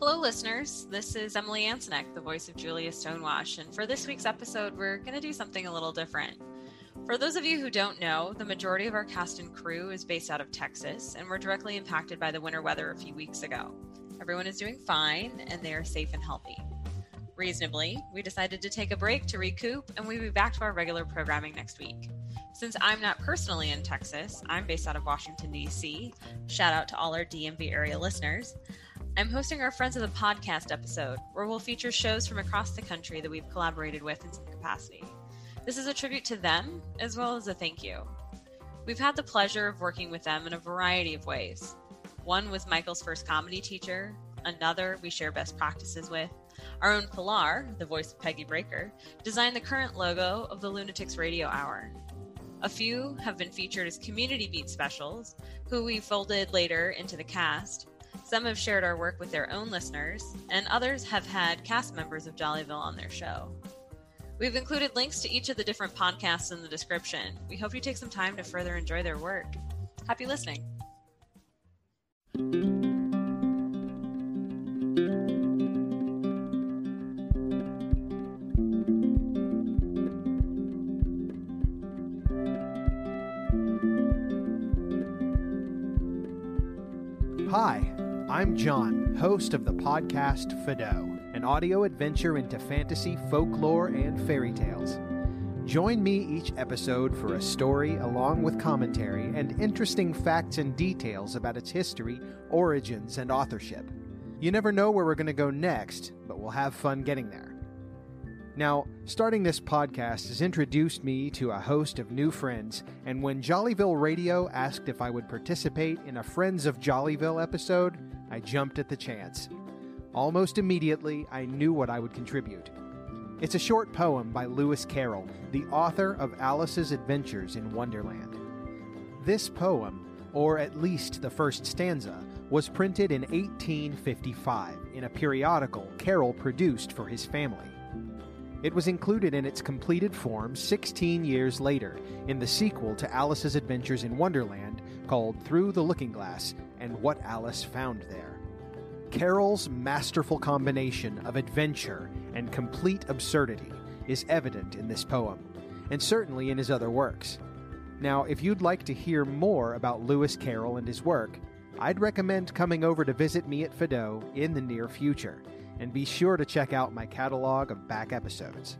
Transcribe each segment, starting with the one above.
Hello, listeners. This is Emily Antonek, the voice of Julia Stonewash. And for this week's episode, we're going to do something a little different. For those of you who don't know, the majority of our cast and crew is based out of Texas, and we're directly impacted by the winter weather a few weeks ago. Everyone is doing fine, and they are safe and healthy. Reasonably, we decided to take a break to recoup, and we'll be back to our regular programming next week. Since I'm not personally in Texas, I'm based out of Washington, D.C. Shout out to all our DMV area listeners. I'm hosting our Friends of the Podcast episode, where we'll feature shows from across the country that we've collaborated with in some capacity. This is a tribute to them, as well as a thank you. We've had the pleasure of working with them in a variety of ways. One was Michael's first comedy teacher, another we share best practices with. Our own Pilar, the voice of Peggy Breaker, designed the current logo of the Lunatics Radio Hour. A few have been featured as community beat specials, who we folded later into the cast, some have shared our work with their own listeners, and others have had cast members of Jollyville on their show. We've included links to each of the different podcasts in the description. We hope you take some time to further enjoy their work. Happy listening. Hi, I'm Jon, host of the podcast Fadó, an audio adventure into fantasy, folklore, and fairy tales. Join me each episode for a story along with commentary and interesting facts and details about its history, origins, and authorship. You never know where we're going to go next, but we'll have fun getting there. Now, starting this podcast has introduced me to a host of new friends, and when Jollyville Radio asked if I would participate in a Friends of Jollyville episode, I jumped at the chance. Almost immediately, I knew what I would contribute. It's a short poem by Lewis Carroll, the author of Alice's Adventures in Wonderland. This poem, or at least the first stanza, was printed in 1855 in a periodical Carroll produced for his family. It was included in its completed form 16 years later in the sequel to Alice's Adventures in Wonderland called Through the Looking Glass and What Alice Found There. Carroll's masterful combination of adventure and complete absurdity is evident in this poem, and certainly in his other works. Now, if you'd like to hear more about Lewis Carroll and his work, I'd recommend coming over to visit me at Fadó in the near future, and be sure to check out my catalog of back episodes.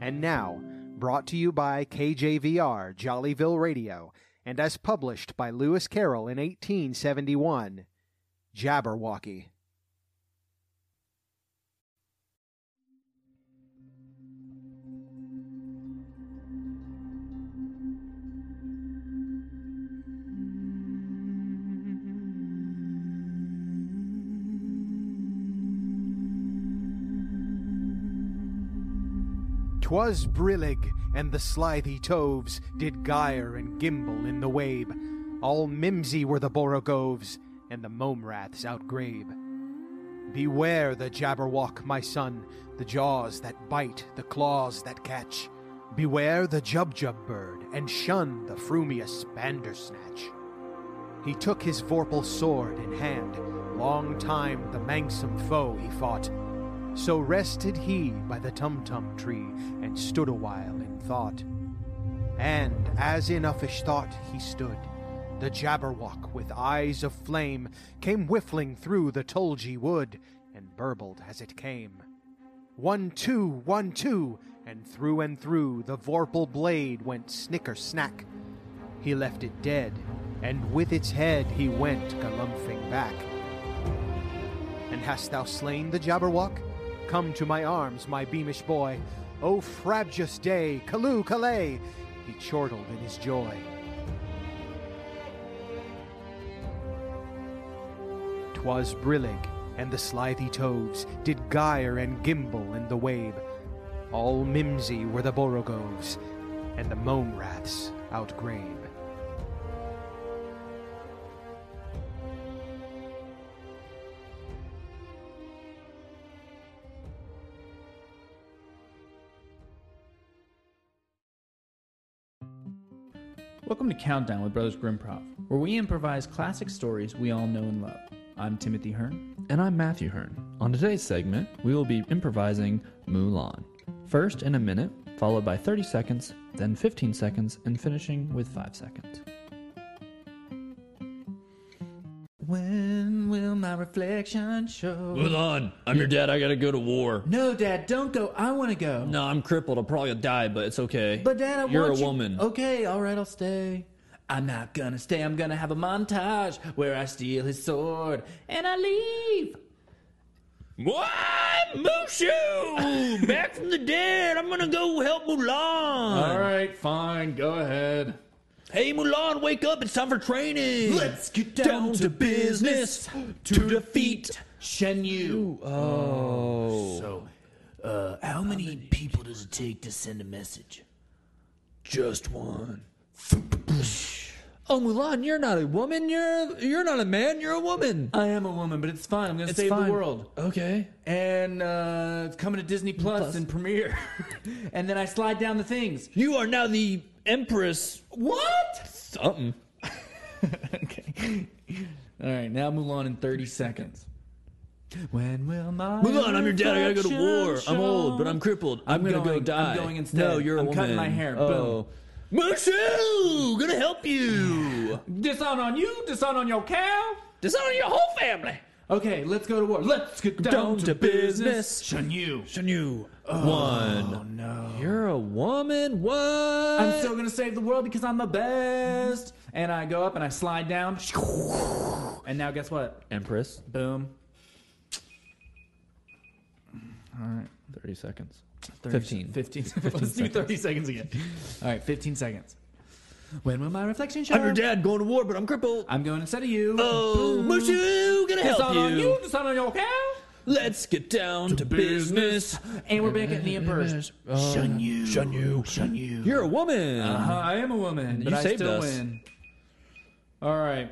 And now, brought to you by KJVR Jollyville Radio, and as published by Lewis Carroll in 1871, Jabberwocky. Twas brillig, and the slithy toves did gyre and gimble in the wabe. All mimsy were the borogoves, and the mome raths outgrabe. Beware the jabberwock, my son, the jaws that bite, the claws that catch. Beware the jubjub bird, and shun the frumious bandersnatch. He took his vorpal sword in hand, long time the manxome foe he fought. So rested he by the tumtum tree, and stood awhile in thought. And as in uffish thought he stood, the Jabberwock, with eyes of flame, came whiffling through the tulgey wood, and burbled as it came. One, two, one, two, and through and through the vorpal blade went snicker snack. He left it dead, and with its head he went galumphing back. And hast thou slain the Jabberwock? Come to my arms, my beamish boy. O frabjous day, Callooh, Callay! He chortled in his joy. Twas brillig, and the slithy toves did gyre and gimble in the wabe. All mimsy were the borogoves, and the mome raths outgrabe. Welcome to Countdown with Brothers Grimmprov, where we improvise classic stories we all know and love. I'm Timothy Hearn. And I'm Matthew Hearn. On today's segment, we will be improvising Mulan. First in a minute, followed by 30 seconds, then 15 seconds, and finishing with 5 seconds. When will my reflection show? Mulan, I'm your dad. I gotta go to war. No, Dad, don't go. I want to go. No, I'm crippled. I'll probably die, but it's okay. But Dad, I You're want a you- woman. Okay, all right, I'll stay. I'm not gonna stay. I'm gonna have a montage where I steal his sword and I leave. What? Mushu! Back from the dead. I'm gonna go help Mulan. All right, fine. Go ahead. Hey, Mulan, wake up. It's time for training. Let's get down, to business to defeat Shan Yu. Oh. So, uh, how many people does it take to send a message? Just one. Oh, Mulan, you're not a woman. You're you're not a man. You're a woman. I am a woman, but it's fine. I'm gonna It's save fine. the world. Okay. And uh, it's coming to Disney Plus, Plus. and premiere. and then I slide down the things. You are now the Empress. What? Something. okay. All right, now Mulan in 30 seconds. When will my Mulan, I'm your dad. I gotta go to war. reflection I'm old, but show? I'm crippled. I'm, gonna going- go die. I'm going instead. No, you're a I'm woman. cutting my hair. Oh. Mushu! Gonna help you. Dishonor on you, dishonor on your cow. Dishonor your whole family. Okay, let's go to war. Let's get down, to, business. Shun you. Shan Yu. Oh, One. Oh no. You're a woman. What? I'm still gonna save the world because I'm the best. And I go up and I slide down. And now guess what? Empress. Boom. All right. 30 seconds. 30 15. 15. Let's do 30 seconds again. All right, 15 seconds. When will my reflection show? I'm your dad going to war, but I'm crippled. I'm going instead of you. Oh, Mushu, gonna help Dishonor on you. you, dishonor on your cow. Let's get down to, business. And we're back at the Emperor's. Uh, Shun you. Shun you. Shun you. You're a woman. Uh-huh, I am a woman, but You I saved still us. win. All right.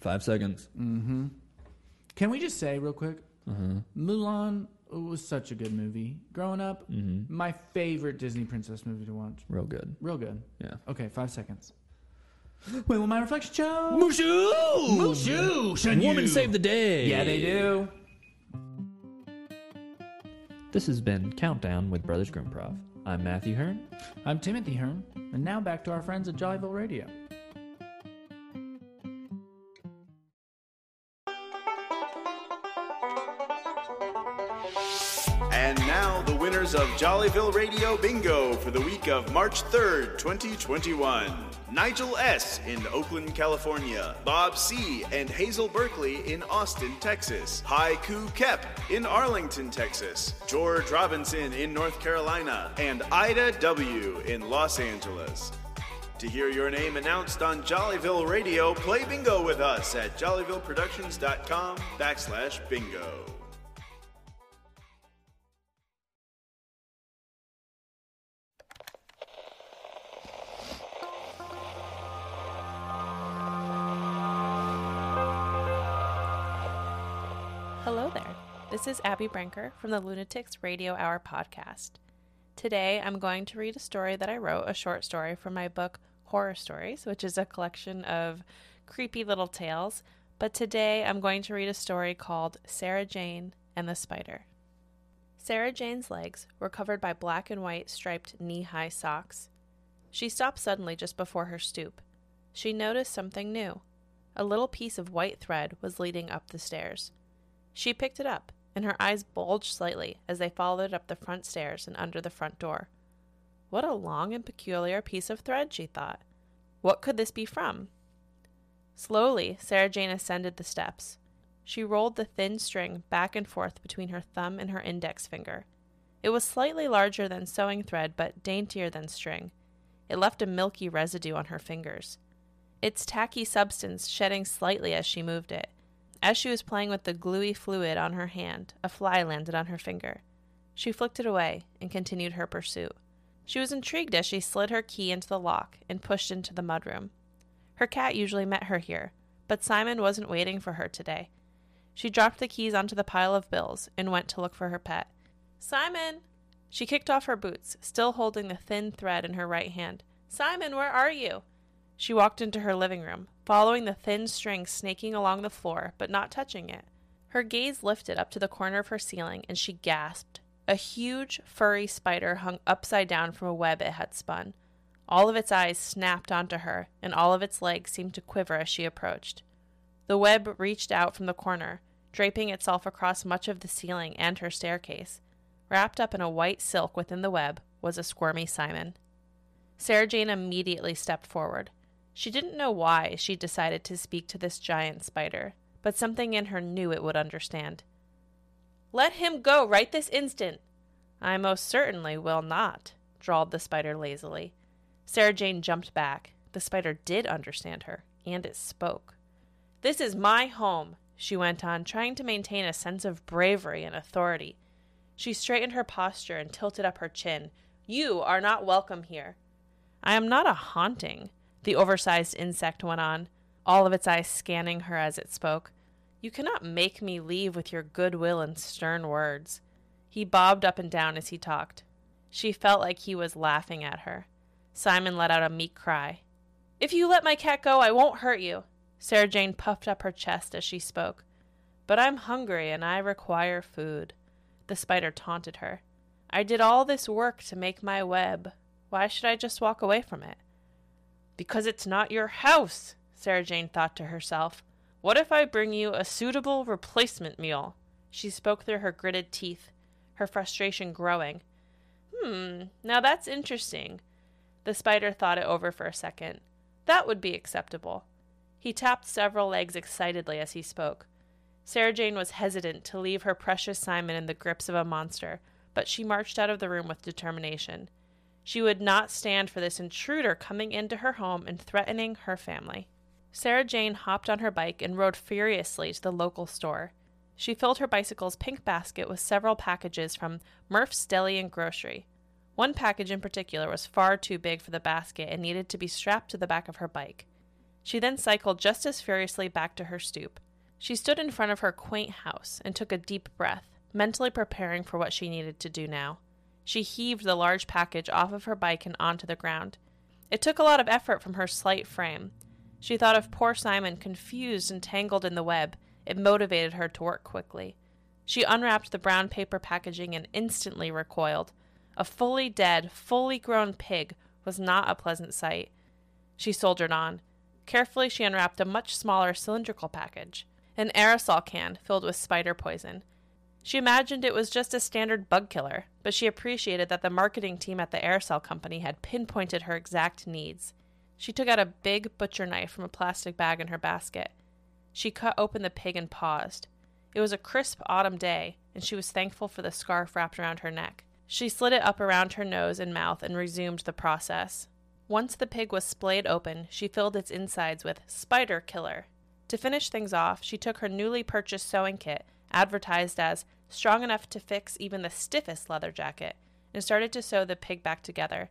Five seconds. Can we just say real quick? Uh-huh. Mulan was such a good movie. Growing up, Mm-hmm. my favorite Disney princess movie to watch. Real good. Real good. Yeah. Okay, five seconds. Wait, will my reflection show? Mushu! Mushu! Woman you. save the day. Yeah, they do. This has been Countdown with Brothers Grimmprov. I'm Matthew Hearn. I'm Timothy Hearn, and now back to our friends at Jollyville Radio. Of Jollyville Radio Bingo for the week of March 3rd, 2021. Nigel S. in Oakland, California. Bob C. and Hazel Berkeley in Austin, Texas. Haiku Kep in Arlington, Texas. George Robinson in North Carolina. And Ida W. in Los Angeles. To hear your name announced on Jollyville Radio, play bingo with us at jollyvilleproductions.com backslash bingo. This is Abby Brenker from the Lunatics Radio Hour podcast. Today I'm going to read a story that I wrote, a short story from my book Horror Stories, which is a collection of creepy little tales. But today I'm going to read a story called Sarah Jane and the Spider. Sarah Jane's legs were covered by black and white striped knee high socks. She stopped suddenly just before her stoop. She noticed something new. A little piece of white thread was leading up the stairs. She picked it up, and her eyes bulged slightly as they followed up the front stairs and under the front door. What a long and peculiar piece of thread, she thought. What could this be from? Slowly, Sarah Jane ascended the steps. She rolled the thin string back and forth between her thumb and her index finger. It was slightly larger than sewing thread, but daintier than string. It left a milky residue on her fingers, its tacky substance shedding slightly as she moved it. As she was playing with the gluey fluid on her hand, a fly landed on her finger. She flicked it away and continued her pursuit. She was intrigued as she slid her key into the lock and pushed into the mudroom. Her cat usually met her here, but Simon wasn't waiting for her today. She dropped the keys onto the pile of bills and went to look for her pet. Simon! She kicked off her boots, still holding the thin thread in her right hand. Simon, where are you? She walked into her living room, following the thin string snaking along the floor but not touching it. Her gaze lifted up to the corner of her ceiling and she gasped. A huge, furry spider hung upside down from a web it had spun. All of its eyes snapped onto her, and all of its legs seemed to quiver as she approached. The web reached out from the corner, draping itself across much of the ceiling and her staircase. Wrapped up in a white silk within the web was a squirmy Simon. Sarah Jane immediately stepped forward. She didn't know why she decided to speak to this giant spider, but something in her knew it would understand. Let him go right this instant. I most certainly will not, drawled the spider lazily. Sarah Jane jumped back. The spider did understand her, and it spoke. This is my home, she went on, trying to maintain a sense of bravery and authority. She straightened her posture and tilted up her chin. You are not welcome here. I am not a haunting, the oversized insect went on, all of its eyes scanning her as it spoke. You cannot make me leave with your goodwill and stern words. He bobbed up and down as he talked. She felt like he was laughing at her. Simon let out a meek cry. If you let my cat go, I won't hurt you. Sarah Jane puffed up her chest as she spoke. But I'm hungry and I require food. The spider taunted her. I did all this work to make my web. Why should I just walk away from it? Because it's not your house, Sarah Jane thought to herself. What if I bring you a suitable replacement meal? She spoke through her gritted teeth, her frustration growing. Hmm, now that's interesting. The spider thought it over for a second. That would be acceptable. He tapped several legs excitedly as he spoke. Sarah Jane was hesitant to leave her precious Simon in the grips of a monster, but she marched out of the room with determination. She would not stand for this intruder coming into her home and threatening her family. Sarah Jane hopped on her bike and rode furiously to the local store. She filled her bicycle's pink basket with several packages from Murph's Deli and Grocery. One package in particular was far too big for the basket and needed to be strapped to the back of her bike. She then cycled just as furiously back to her stoop. She stood in front of her quaint house and took a deep breath, mentally preparing for what she needed to do now. She heaved the large package off of her bike and onto the ground. It took a lot of effort from her slight frame. She thought of poor Simon, confused and tangled in the web. It motivated her to work quickly. She unwrapped the brown paper packaging and instantly recoiled. A fully dead, fully grown pig was not a pleasant sight. She soldiered on. Carefully, she unwrapped a much smaller cylindrical package an aerosol can filled with spider poison. She imagined it was just a standard bug killer, but she appreciated that the marketing team at the aerosol company had pinpointed her exact needs. She took out a big butcher knife from a plastic bag in her basket. She cut open the pig and paused. It was a crisp autumn day, and she was thankful for the scarf wrapped around her neck. She slid it up around her nose and mouth and resumed the process. Once the pig was splayed open, she filled its insides with spider killer. To finish things off, she took her newly purchased sewing kit, advertised as strong enough to fix even the stiffest leather jacket, and started to sew the pig back together.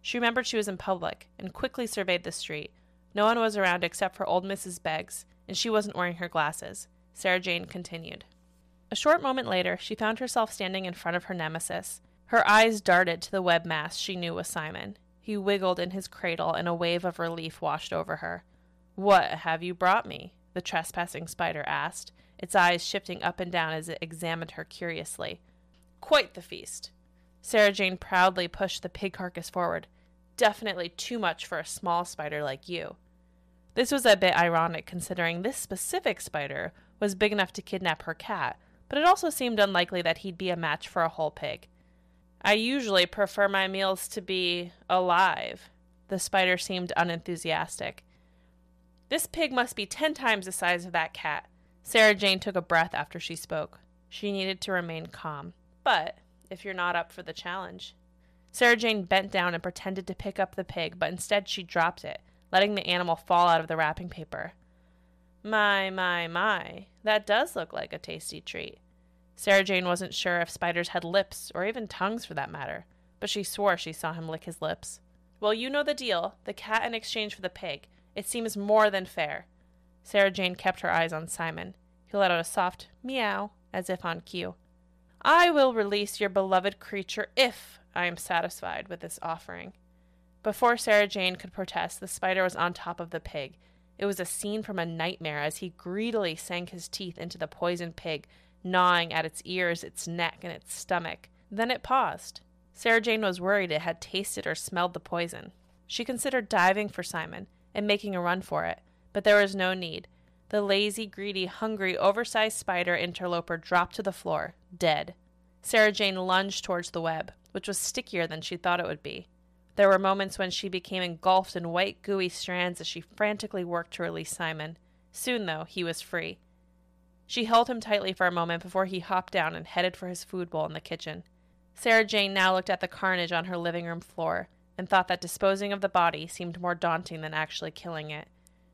She remembered she was in public and quickly surveyed the street. No one was around except for old Mrs. Beggs, and she wasn't wearing her glasses. Sarah Jane continued. A short moment later, she found herself standing in front of her nemesis. Her eyes darted to the web mass she knew was Simon. He wiggled in his cradle, and a wave of relief washed over her. What have you brought me? the trespassing spider asked, its eyes shifting up and down as it examined her curiously. Quite the feast. Sarah Jane proudly pushed the pig carcass forward. Definitely too much for a small spider like you. This was a bit ironic considering this specific spider was big enough to kidnap her cat, but it also seemed unlikely that he'd be a match for a whole pig. I usually prefer my meals to be alive. The spider seemed unenthusiastic. This pig must be ten times the size of that cat. Sarah Jane took a breath after she spoke. She needed to remain calm. But if you're not up for the challenge. Sarah Jane bent down and pretended to pick up the pig, but instead she dropped it, letting the animal fall out of the wrapping paper. My, my, my, that does look like a tasty treat. Sarah Jane wasn't sure if spiders had lips, or even tongues for that matter, but she swore she saw him lick his lips. Well, you know the deal the cat in exchange for the pig. It seems more than fair. Sarah Jane kept her eyes on Simon. He let out a soft meow, as if on cue. I will release your beloved creature if I am satisfied with this offering. Before Sarah Jane could protest, the spider was on top of the pig. It was a scene from a nightmare as he greedily sank his teeth into the poisoned pig, gnawing at its ears, its neck, and its stomach. Then it paused. Sarah Jane was worried it had tasted or smelled the poison. She considered diving for Simon and making a run for it, but there was no need. The lazy, greedy, hungry, oversized spider interloper dropped to the floor, dead. Sarah Jane lunged towards the web, which was stickier than she thought it would be. There were moments when she became engulfed in white, gooey strands as she frantically worked to release Simon. Soon, though, he was free. She held him tightly for a moment before he hopped down and headed for his food bowl in the kitchen. Sarah Jane now looked at the carnage on her living room floor and thought that disposing of the body seemed more daunting than actually killing it.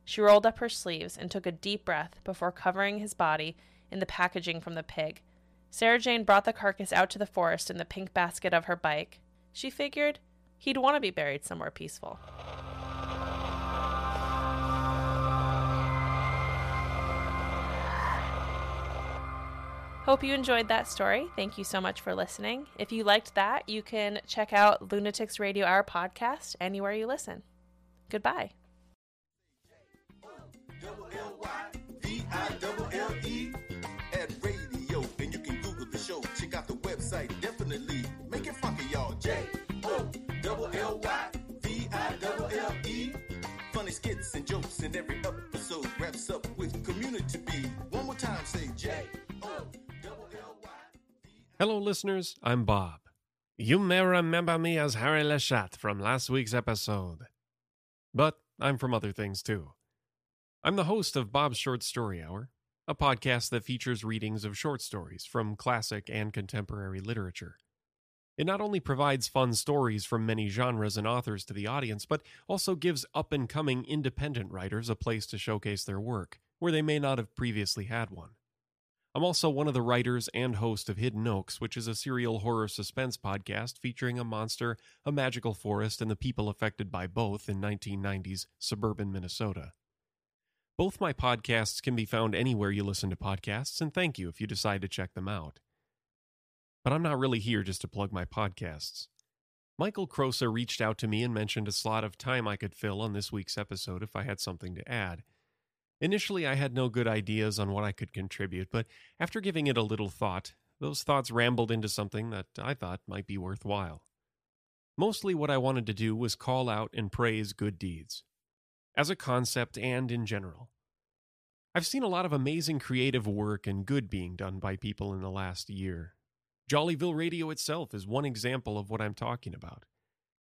She rolled up her sleeves and took a deep breath before covering his body in the packaging from the pig. Sarah Jane brought the carcass out to the forest in the pink basket of her bike. She figured he'd want to be buried somewhere peaceful. Hope you enjoyed that story. Thank you so much for listening. If you liked that, you can check out Lunatics Radio Hour podcast anywhere you listen. Goodbye. V-I-double-L-E at radio. And you can Google the show. Check out the website. Definitely make it funky, y'all. J-O-double-L-Y V-I-double-L-E Funny skits and jokes in every episode wraps up with community B. One more time, say J-O-double-L-Y Hello, listeners. I'm Bob. You may remember me as Harry Leshat from last week's episode. But I'm from other things too. I'm the host of Bob's Short Story Hour, a podcast that features readings of short stories from classic and contemporary literature. It not only provides fun stories from many genres and authors to the audience, but also gives up and coming independent writers a place to showcase their work, where they may not have previously had one. I'm also one of the writers and host of Hidden Oaks, which is a serial horror suspense podcast featuring a monster, a magical forest, and the people affected by both in 1990s suburban Minnesota. Both my podcasts can be found anywhere you listen to podcasts, and thank you if you decide to check them out. But I'm not really here just to plug my podcasts. Michael Crosa reached out to me and mentioned a slot of time I could fill on this week's episode if I had something to add. Initially, I had no good ideas on what I could contribute, but after giving it a little thought, those thoughts rambled into something that I thought might be worthwhile. Mostly, what I wanted to do was call out and praise good deeds, as a concept and in general. I've seen a lot of amazing creative work and good being done by people in the last year. Jollyville Radio itself is one example of what I'm talking about.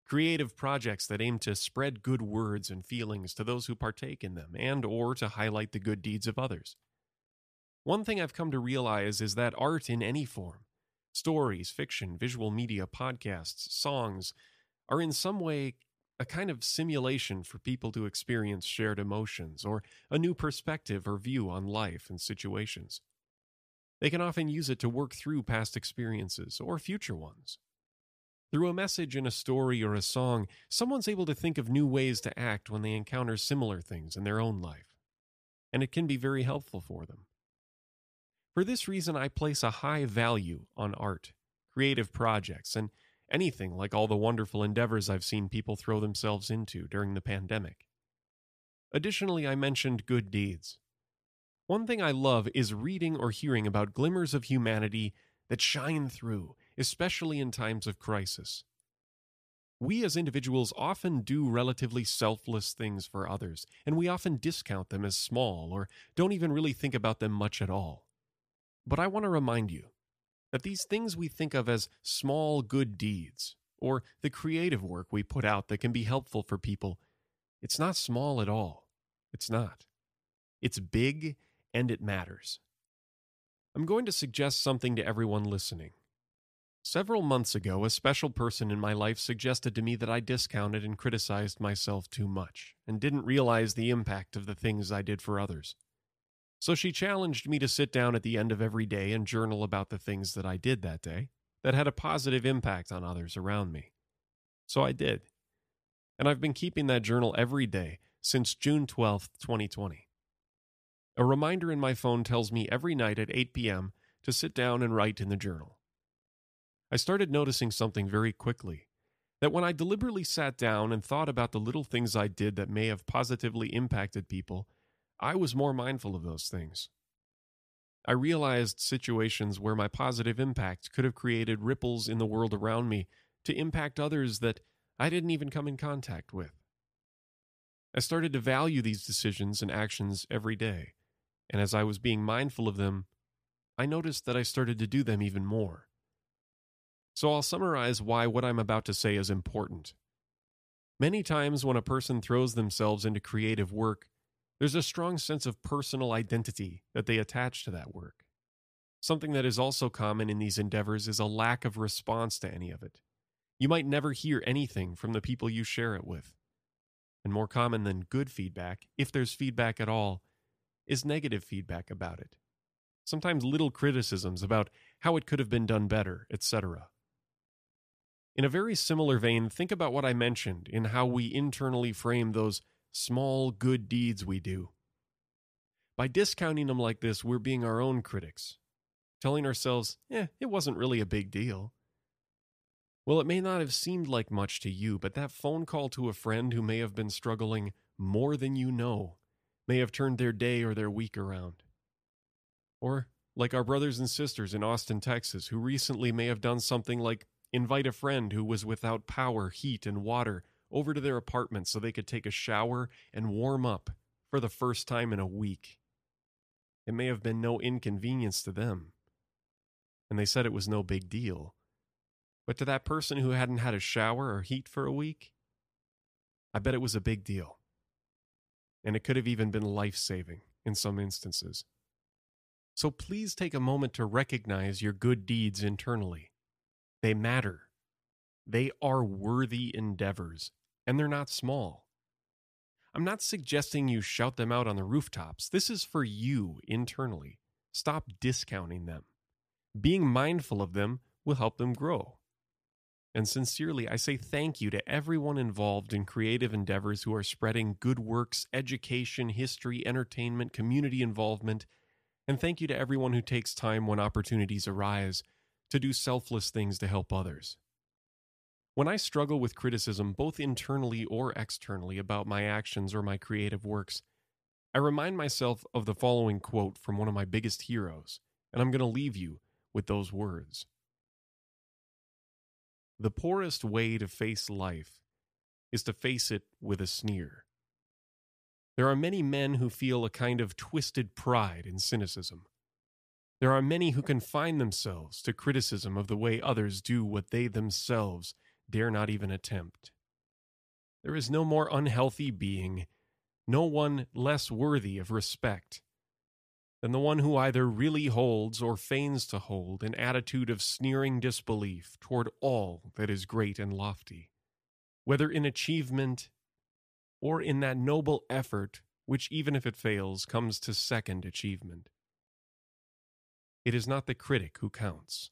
Creative projects that aim to spread good words and feelings to those who partake in them and or to highlight the good deeds of others. One thing I've come to realize is that art in any form, stories, fiction, visual media, podcasts, songs, are in some way a kind of simulation for people to experience shared emotions or a new perspective or view on life and situations. They can often use it to work through past experiences or future ones. Through a message in a story or a song, someone's able to think of new ways to act when they encounter similar things in their own life, and it can be very helpful for them. For this reason, I place a high value on art, creative projects, and anything like all the wonderful endeavors I've seen people throw themselves into during the pandemic. Additionally, I mentioned good deeds. One thing I love is reading or hearing about glimmers of humanity that shine through, especially in times of crisis. We as individuals often do relatively selfless things for others, and we often discount them as small or don't even really think about them much at all. But I want to remind you that these things we think of as small good deeds, or the creative work we put out that can be helpful for people, it's not small at all. It's not. It's big and it matters. I'm going to suggest something to everyone listening. Several months ago, a special person in my life suggested to me that I discounted and criticized myself too much, and didn't realize the impact of the things I did for others. So she challenged me to sit down at the end of every day and journal about the things that I did that day that had a positive impact on others around me. So I did. And I've been keeping that journal every day since June 12th, 2020. A reminder in my phone tells me every night at 8 p.m. to sit down and write in the journal. I started noticing something very quickly that when I deliberately sat down and thought about the little things I did that may have positively impacted people I was more mindful of those things. I realized situations where my positive impact could have created ripples in the world around me to impact others that I didn't even come in contact with. I started to value these decisions and actions every day, and as I was being mindful of them, I noticed that I started to do them even more. So I'll summarize why what I'm about to say is important. Many times when a person throws themselves into creative work, there's a strong sense of personal identity that they attach to that work. Something that is also common in these endeavors is a lack of response to any of it. You might never hear anything from the people you share it with. And more common than good feedback, if there's feedback at all, is negative feedback about it. Sometimes little criticisms about how it could have been done better, etc. In a very similar vein, think about what I mentioned in how we internally frame those small good deeds we do. By discounting them like this, we're being our own critics, telling ourselves, eh, it wasn't really a big deal. Well, it may not have seemed like much to you, but that phone call to a friend who may have been struggling more than you know may have turned their day or their week around. Or, like our brothers and sisters in Austin, Texas, who recently may have done something like invite a friend who was without power, heat, and water over to their apartment so they could take a shower and warm up for the first time in a week. It may have been no inconvenience to them, and they said it was no big deal. But to that person who hadn't had a shower or heat for a week, I bet it was a big deal. And it could have even been life saving in some instances. So please take a moment to recognize your good deeds internally. They matter. They are worthy endeavors, and they're not small. I'm not suggesting you shout them out on the rooftops. This is for you internally. Stop discounting them. Being mindful of them will help them grow. And sincerely, I say thank you to everyone involved in creative endeavors who are spreading good works, education, history, entertainment, community involvement. And thank you to everyone who takes time when opportunities arise to do selfless things to help others. When I struggle with criticism, both internally or externally, about my actions or my creative works, I remind myself of the following quote from one of my biggest heroes, and I'm going to leave you with those words. The poorest way to face life is to face it with a sneer. There are many men who feel a kind of twisted pride in cynicism. There are many who confine themselves to criticism of the way others do what they themselves dare not even attempt. There is no more unhealthy being, no one less worthy of respect than the one who either really holds or feigns to hold an attitude of sneering disbelief toward all that is great and lofty, whether in achievement or in that noble effort which, even if it fails, comes to second achievement. It is not the critic who counts,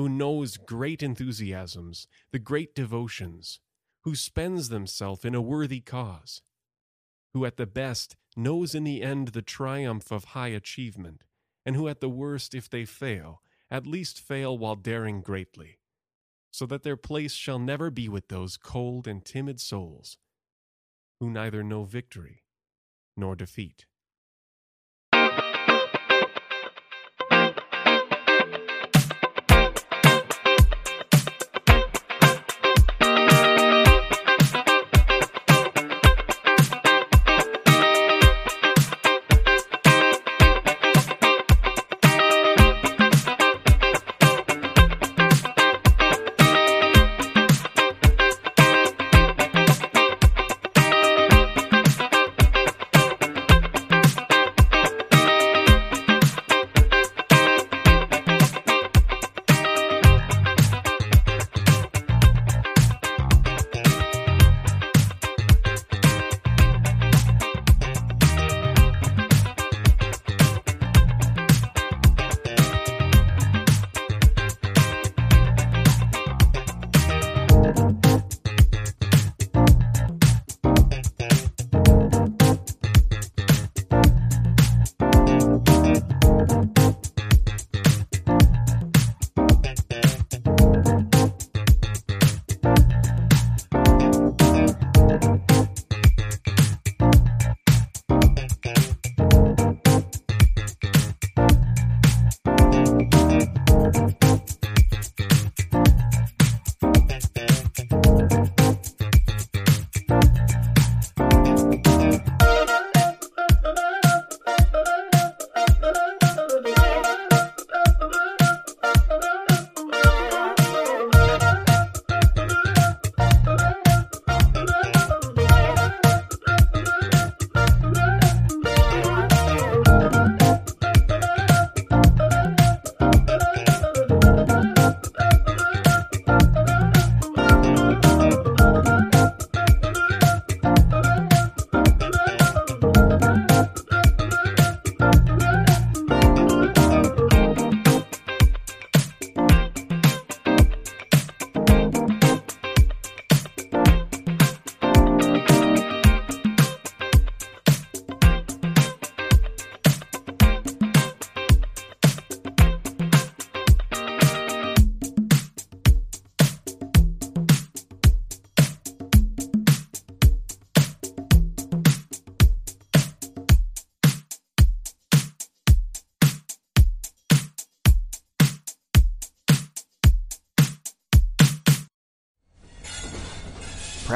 who knows great enthusiasms, the great devotions, who spends themselves in a worthy cause, who at the best knows in the end the triumph of high achievement, and who at the worst, if they fail, at least fail while daring greatly, so that their place shall never be with those cold and timid souls who neither know victory nor defeat.